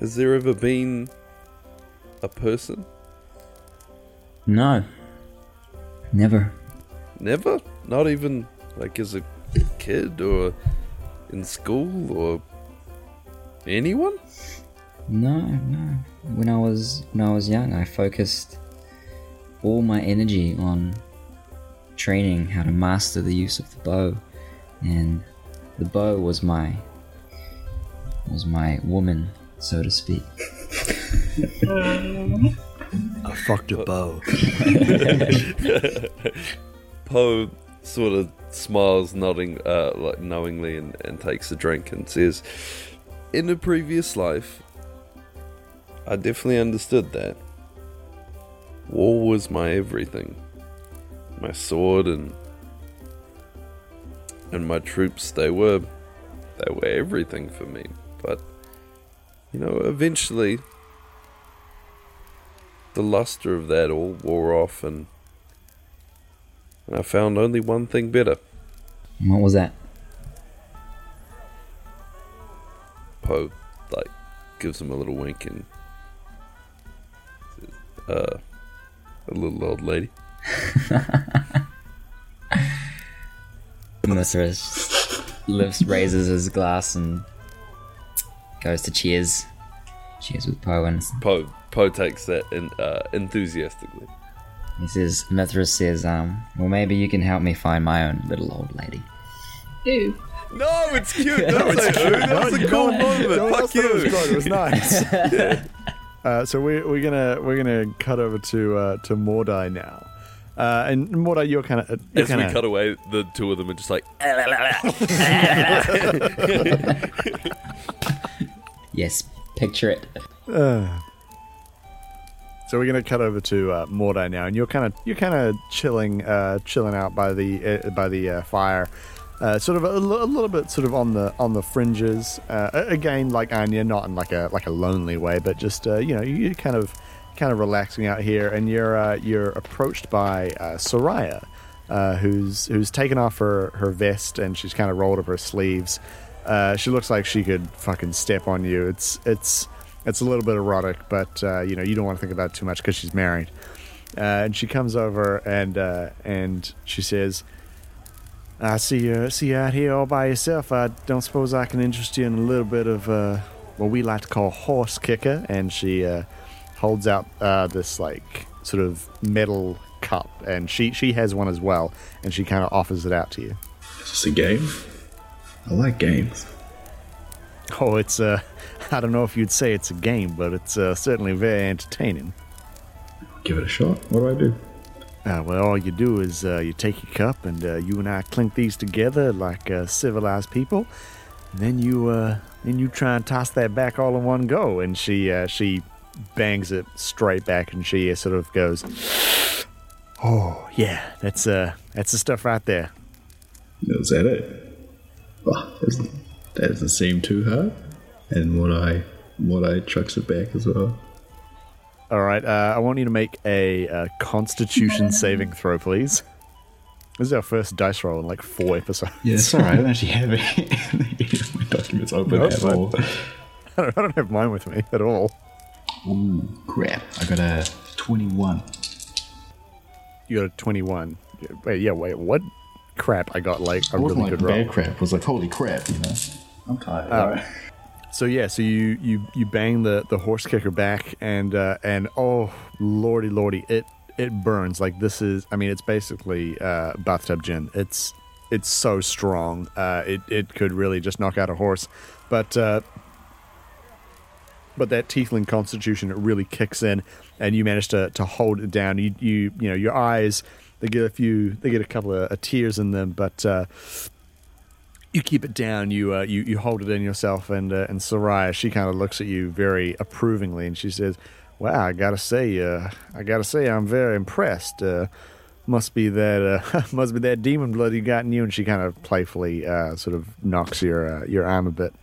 has there ever been a person? no. Never. Never, not even like as a kid or in school or anyone. No, no. When I was when I was young, I focused all my energy on training how to master the use of the bow, and the bow was my was my woman, so to speak. I fucked a bow. <laughs> Poe sort of smiles, nodding, uh, like knowingly, and, and takes a drink and says, "In a previous life, I definitely understood that. War was my everything, my sword and and my troops. They were they were everything for me. But you know, eventually." The luster of that all wore off, and and I found only one thing better. What was that? Poe, like, gives him a little wink and says, uh, a little old lady. <laughs> Mithras lifts, raises his glass, and goes to cheers. Cheers with Poe, and Poe, Poe takes that in, uh, enthusiastically. He says, Mithras says, um, well, maybe you can help me find my own little old lady. Ew. No, it's cute. <laughs> Don't say ooh. That was a cool moment. No, Fuck I thought it was you. good. It was nice. <laughs> <laughs> uh, so we're, we're gonna we're gonna cut over to uh, to Mordai now. Uh, and Mordai, you're kind of you're As we cut away, the two of them are just like, Yes, picture it. So we're gonna cut over to uh, Mordai now, and you're kind of you're kind of chilling uh, chilling out by the uh, by the uh, fire. Uh, sort of a, little bit sort of on the on the fringes uh, a- again like Anya not in like a like a lonely way but just uh, you know you kind of kind of relaxing out here, and you're you're approached by Soraya, who's who's taken off her, her vest and she's kind of rolled up her sleeves. She looks like she could fucking step on you. It's it's it's a little bit erotic, but uh, you know you don't want to think about it too much because she's married. Uh, and she comes over and uh, and she says, "I see you see you out here all by yourself. I don't suppose I can interest you in a little bit of uh, what we like to call horse kicker." And she uh, holds out uh, this like sort of metal cup, and she she has one as well, and she kind of offers it out to you. Is this a game? I like games. Oh, it's uh, <laughs> I don't know if you'd say it's a game, but it's uh, certainly very entertaining. Give it a shot. What do I do? Uh, well, all you do is uh, you take your cup and uh, you and I clink these together like uh, civilized people. And then you uh, then you try and toss that back all in one go. And she uh, she bangs it straight back, and she sort of goes, <sighs> "Oh yeah, that's uh that's the stuff right there." Is that it? Oh, that doesn't seem too hard. And what I what I chucks it back as well. All right, uh, I want you to make a, uh Constitution <laughs> saving throw, please. This is our first dice roll in like four episodes. Yeah, sorry, I don't actually have it. <laughs> My documents open No, at it's all. <laughs> I don't, I don't have mine with me at all. Ooh, crap! I got a twenty-one. You got a twenty-one. Wait, yeah, wait, what? Crap! I got like a It wasn't really like good roll. bad crap. It was like holy crap, you know. I'm tired. Oh. So yeah, so you you you bang the the horse kicker back, and uh, and oh lordy lordy, it it burns like this is. I mean, it's basically uh, bathtub gin. It's it's so strong. Uh, it it could really just knock out a horse, but. Uh, but that tiefling constitution it really kicks in, and you manage to, to hold it down. You you you know your eyes they get a few they get a couple of uh, tears in them, but uh, you keep it down. You uh, you you hold it in yourself, and uh, and Soraya she kind of looks at you very approvingly, and she says, "Wow, I gotta say, uh, I gotta say, I'm very impressed. Uh, must be that uh, <laughs> must be that demon blood you got in you." And she kind of playfully uh, sort of knocks your uh, your arm a bit,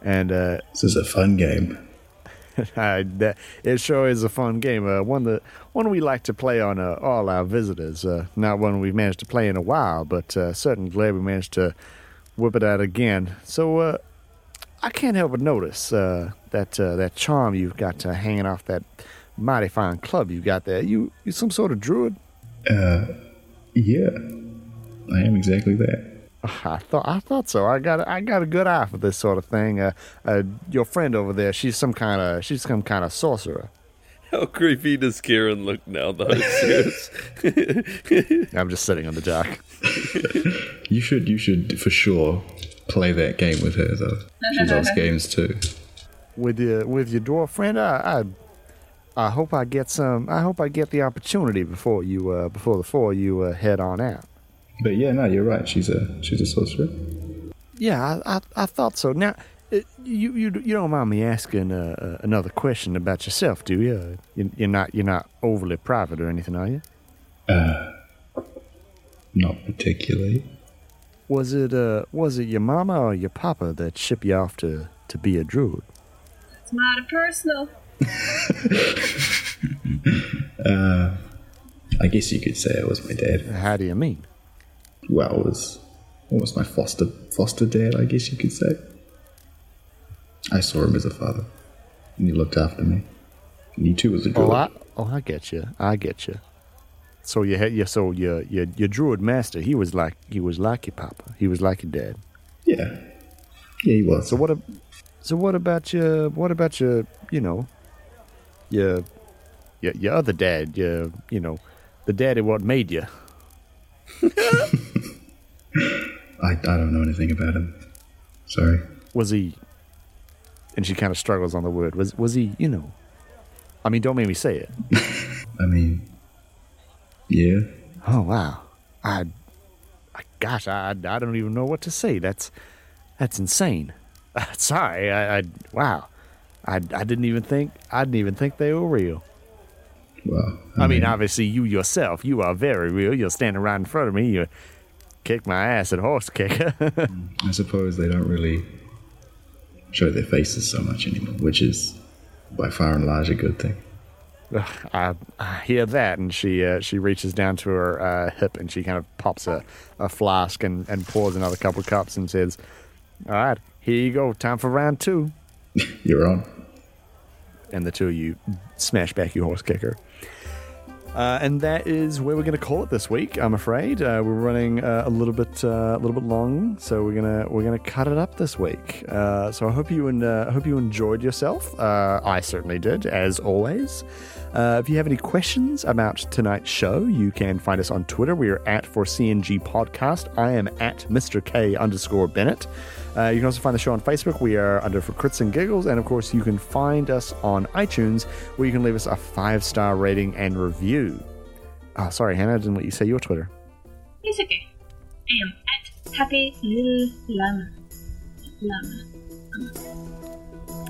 and uh, This is a fun game. <laughs> uh, that, it sure is a fun game. Uh, one that one we like to play on uh, all our visitors. Uh, not one we've managed to play in a while, but uh, certainly glad we managed to whip it out again. So uh, I can't help but notice uh, that uh, that charm you've got uh, hanging off that mighty fine club you got there. You you some sort of druid? Uh, yeah, I am exactly that. <laughs> I thought I thought so. I got I got a good eye for this sort of thing. Uh, uh, your friend over there, she's some kind of she's some kind of sorcerer. How creepy does Kieran look now, though? <laughs> Serious. I'm just sitting on the dock. <laughs> You should, you should for sure play that game with her though. She loves <laughs> games too. with your with your dwarf friend. I, I I hope I get some. I hope I get the opportunity before you uh, before the four you uh, head on out. But yeah, no, you're right. She's a she's a sorcerer. Yeah, I I, I thought so. Now. uh, You, you you don't mind me asking uh, uh, another question about yourself, do you? Uh, you? You're not you're not overly private or anything, are you? Uh, Not particularly. Was it uh was it your mama or your papa that shipped you off to to be a druid? It's not a personal. <laughs> I guess you could say it was my dad. How do you mean? Well, it was almost my foster foster dad. I guess you could say. I saw him as a father, and he looked after me. And he too was a druid. Oh, I oh I get you. I get you. So you had your so your your your druid master. He was like he was like your papa. He was like your dad. yeah, yeah, he was. So what? ab- So what about your? What about your? You know, your your your other dad. Your you know, the daddy what made you. <laughs> I, I don't know anything about him. Sorry. Was he? And she kind of struggles on the word. Was was he? You know. I mean, don't make me say it. <laughs> I mean, yeah. Oh wow, I, I gosh, I, I don't even know what to say. That's that's insane. <laughs> Sorry, I, I wow, I, I didn't even think I didn't even think they were real. Well, I mean, obviously you yourself, you are very real. You're standing right in front of me. You kick my ass at horse kicker. <laughs> Mm, I suppose they don't really show their faces so much anymore, which is by far and large a good thing. I, I hear that, and she uh, she reaches down to her uh, hip and she kind of pops a, a flask and, and pours another couple of cups and says, "All right, here you go. Time for round two. <laughs> You're on. And the two of you smash back your horse kicker. Uh, and that is where we're going to call it this week. I'm afraid uh, we're running uh, a little bit uh, a little bit long, so we're gonna we're gonna cut it up this week. Uh, so I hope you and I hope you enjoyed yourself. Uh, I certainly did, as always. If you have any questions about tonight's show, you can find us on Twitter. We are at for CNG Podcast. I am at Mr K underscore Bennett. Uh, you can also find the show on Facebook. We are under For Crits and Giggles. And of course, you can find us on iTunes where you can leave us a five star rating and review. Oh, sorry, Hannah, I didn't let you say your Twitter. It's okay. I am at Happy Little Llama. Llama.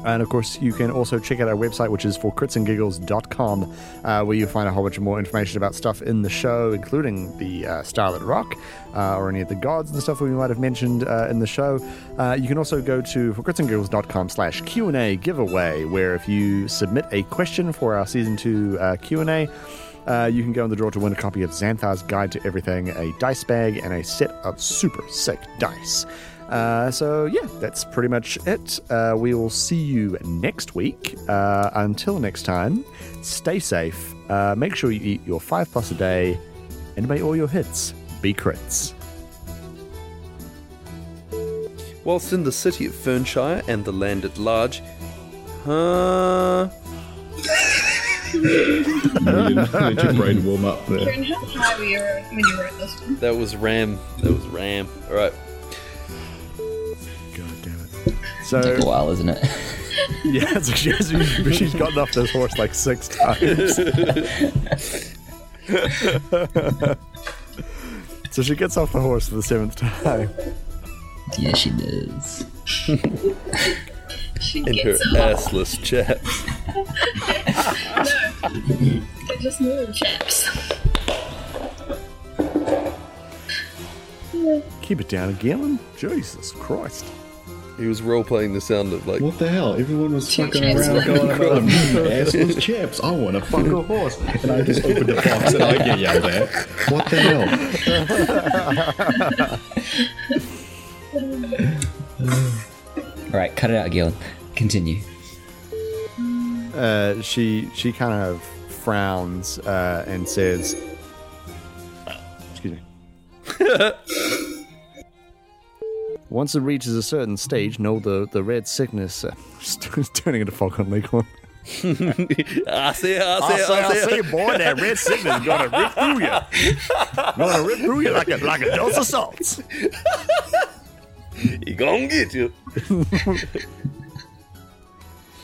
And of course, you can also check out our website, which is for critsandgiggles.com, uh, where you'll find a whole bunch of more information about stuff in the show, including the uh, Starlit Rock uh, or any of the gods and stuff we might have mentioned uh, in the show. Uh, you can also go to critsandgiggles.com slash Q&A giveaway, where if you submit a question for our Season 2 uh, Q&A, uh, you can go in the draw to win a copy of Xanathar's Guide to Everything, a dice bag, and a set of super sick dice. Uh, so, yeah, that's pretty much it. Uh, we will see you next week. Uh, until next time, stay safe. Uh, make sure you eat your five plus a day, and may all your hits be crits. Whilst in the city of Fernshire and the land at large, huh? <laughs> Let your brain warm up there. Kieran, how high were when you wrote this one? That was Ram. That was Ram. All right. So, Take a while, isn't it? <laughs> yeah, so she has, she's <laughs> gotten off this horse like six times. <laughs> so she gets off the horse for the seventh time. yeah, she does. She In her off. assless chaps. No. They're just little chaps. Keep it down, Galen. Jesus Christ. He was role playing the sound of like. What the hell? Everyone was Two fucking chaps. around going about mm, assless chaps. I want to fuck a horse. And I just opened the box and I get yelled at. What the hell? <laughs> All right, cut it out, Galen. Continue. Uh, she she kind of frowns uh, and says, "Excuse me." <laughs> Once it reaches a certain stage, know the the red sickness. Uh, <laughs> just turning into Foghorn Leghorn. <laughs> I see it, I see I it, say, I I see say, it. boy, that red sickness is gonna rip through you. Gonna rip through you like a like a dose of salts. He gonna get you.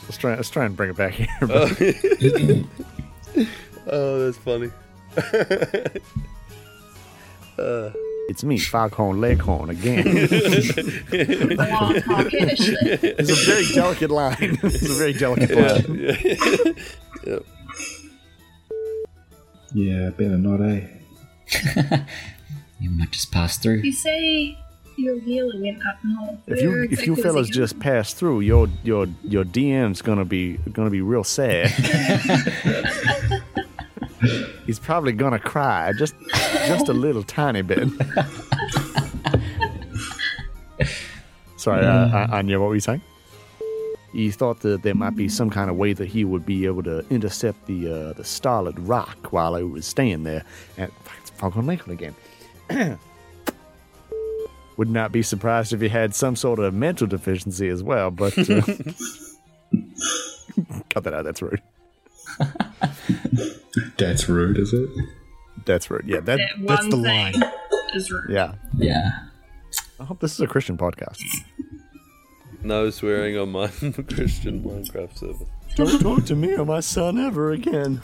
Let's try let's try and bring it back here. but- <laughs> Oh, that's funny. It's me, Foghorn Leghorn again. <laughs> It's a very delicate line. <laughs> It's a very delicate line. <laughs> Yeah, better not, eh? You might just pass through. You say your healer went up north. If you Where if you exactly was fellas he just pass through, your your your DM's gonna be gonna be real sad. He's probably gonna cry just just a little tiny bit. Sorry, uh, I- Anya, what were you saying? He thought that there might be some kind of way that he would be able to intercept the uh, the Starlit Rock while I was staying there at it's Falcon Lake again. <clears throat> Would not be surprised if he had some sort of mental deficiency as well, but uh, <laughs> cut that out. That's rude. <laughs> That's rude, is it? That's rude. Yeah, that, That that's the line. is rude. Yeah. Yeah. I hope this is a Christian podcast. No swearing on my <laughs> Christian Minecraft server. Don't talk to me or my son ever again.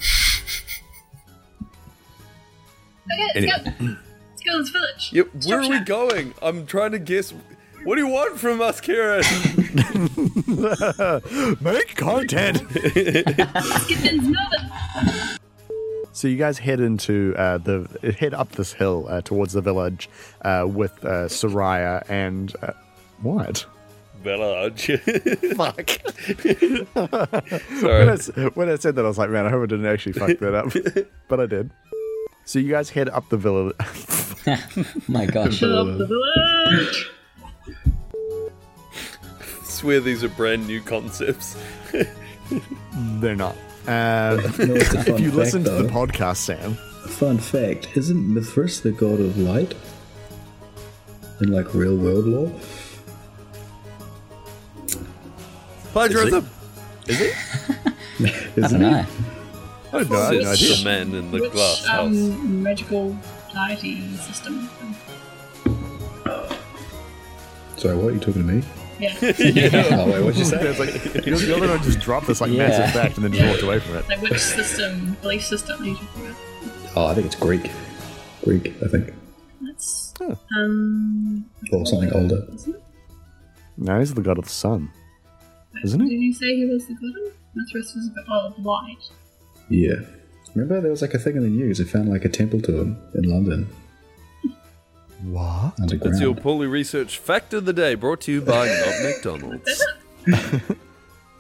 Okay, let's go. Let's go to this village. Yep, where are Stop we going? I'm trying to guess. What do you want from us, Kieran? <laughs> Make content. Let's get things moving. So you guys head into uh, the head up this hill uh, towards the village uh, with uh, Soraya and uh, what? better, aren't? Fuck. <laughs> Sorry. when, I, when I said that, I was like, man, I hope I didn't actually fuck that up. <laughs> but I did. So you guys head up the villa. My gosh. Fill up the village. Swear these are brand new concepts. <laughs> They're not. Um, No, it's a <laughs> fun if you fact, listen to the podcast, Sam, Fun fact: Isn't Mithras the god of light in like real world lore? Plagiarism. <laughs> I Isn't don't know. I don't know. I had no Says idea. the man in the Which glass house. um, magical deity system? Sorry, what are you talking to me? Yeah, Oh <laughs> wait, what'd you say? It's like, you're the other one just dropped this like Yeah. massive fact and then just walked away from it. like which system, belief system are you talking about? Oh, I think it's Greek. Greek, I think, That's Huh. um. or something older. Isn't it? No, he's the god of the sun. Isn't he? Did you say he was the god? Mithras was the god of light. Yeah. Remember, there was like a thing in the news. They found like a temple to him in London What? That's your poorly researched fact of the day, brought to you by not <laughs> McDonald's. <laughs>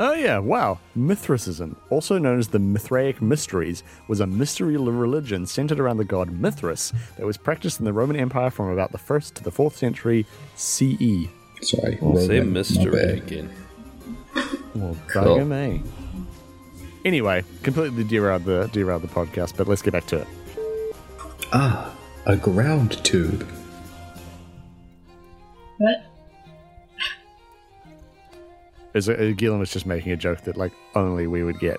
Oh yeah, wow. Mithraism, also known as the Mithraic Mysteries, was a mystery religion centered around the god Mithras that was practiced in the Roman Empire from about the 1st to the 4th century CE. Sorry, Say Roman, my mystery again. Well, Cool. bugger me. Anyway, completely derailed the derailed the podcast, but let's get back to it. Ah, a ground tube. But Is uh, Gillen was just making a joke that like only we would get.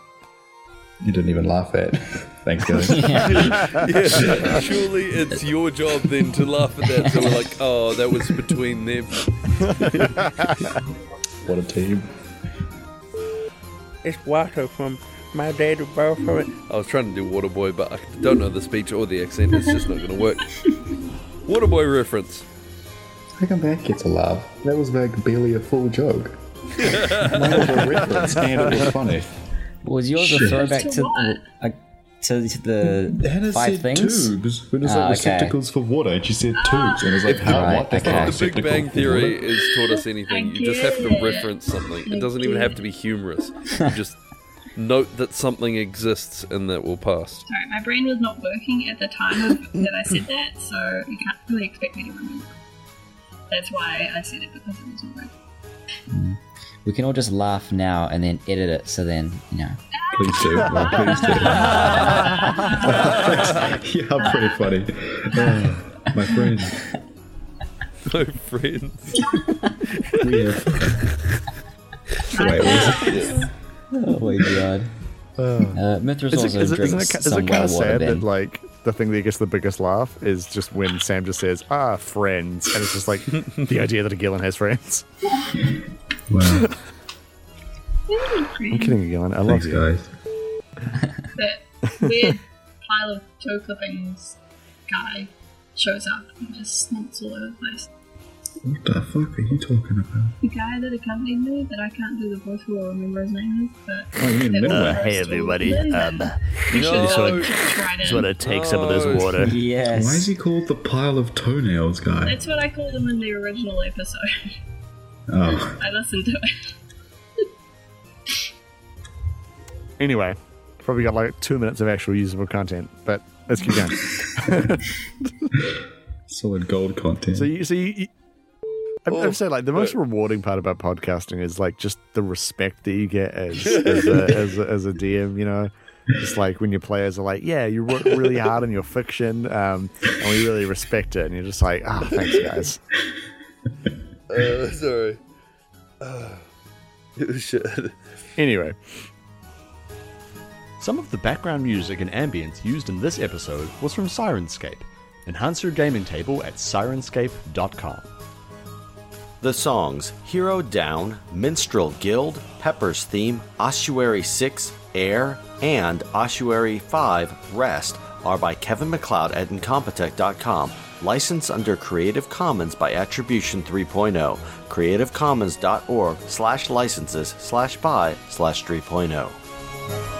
You didn't even laugh at. <laughs> Thanks, guys. <laughs> Yeah, <laughs> surely it's your job then to laugh at that. So we're like, oh, that was between them. what a team. It's water from my dad borrowed from it. I was trying to do Waterboy, but I don't know the speech or the accent. It's just not going to work. Waterboy reference. Second back gets a laugh. That was like barely a full joke. <laughs> Mine was a reference and it was funny. Was yours a throwback To to what? uh, to the Hannah five said things? tubes when it's Ah, like okay. receptacles for water, and she said tubes, and it's like, how, Right, what the okay. fuck? The Big Bang Theory water? has taught us anything. You just have to reference something. It doesn't even have to be humorous. You just note that something exists and that will pass. sorry, my brain was not working at the time that I said that, so you can't really expect me to remember. That's why I said it because it wasn't working. We can all just laugh now and then edit it so then, you know. Please do. Well, please do. <laughs> <laughs> yeah, pretty funny. Oh, <laughs> my friend, No friends. we have. Wait, what was it? Oh my god. Uh, Mithras Is it, also is it, drinks isn't it, some it kind of water sad then. that like the thing that gets the biggest laugh is just when Sam just says, "Ah, friends," and it's just like the idea that a Gillen has friends. Wow. I'm kidding, Gillen. I love Thanks, you. guys. That weird <laughs> pile of toe clippings guy shows up and just snorts all over the place. What the fuck are you talking about? The guy that accompanied me, that I can't do the voice for or remember his name is, but Oh, you mean that was Miller? the hey, everybody. Um, <laughs> You should So- just right in. Just want to take some of Oh, this water. Yes. Why is he called the pile of toenails guy? That's what I called him in the original episode. Oh, <laughs> I listened to it. Anyway, probably got like two minutes of actual usable content, but let's keep going. <laughs> solid gold content. so you, so you, you I'd, Oh, I'd say like the most rewarding part about podcasting is like just the respect that you get as <laughs> as a, as a, as a DM. You know, just like when your players are like, "Yeah, you work really hard on your fiction, um, and we really respect it," and you're just like, "Ah, thanks, guys." <laughs> Uh, sorry. Uh, <sighs> <sighs> shit. Anyway, Some of the background music and ambience used in this episode was from Syrinscape. Enhance your gaming table at syrinscape.com. The songs Hero Down, Minstrel Guild, Pepper's Theme, Ossuary 6, Air, and Ossuary 5, Rest are by Kevin MacLeod at Incompetech.com. Licensed under Creative Commons by Attribution 3.0. CreativeCommons.org slash licenses slash by slash oh. 3.0.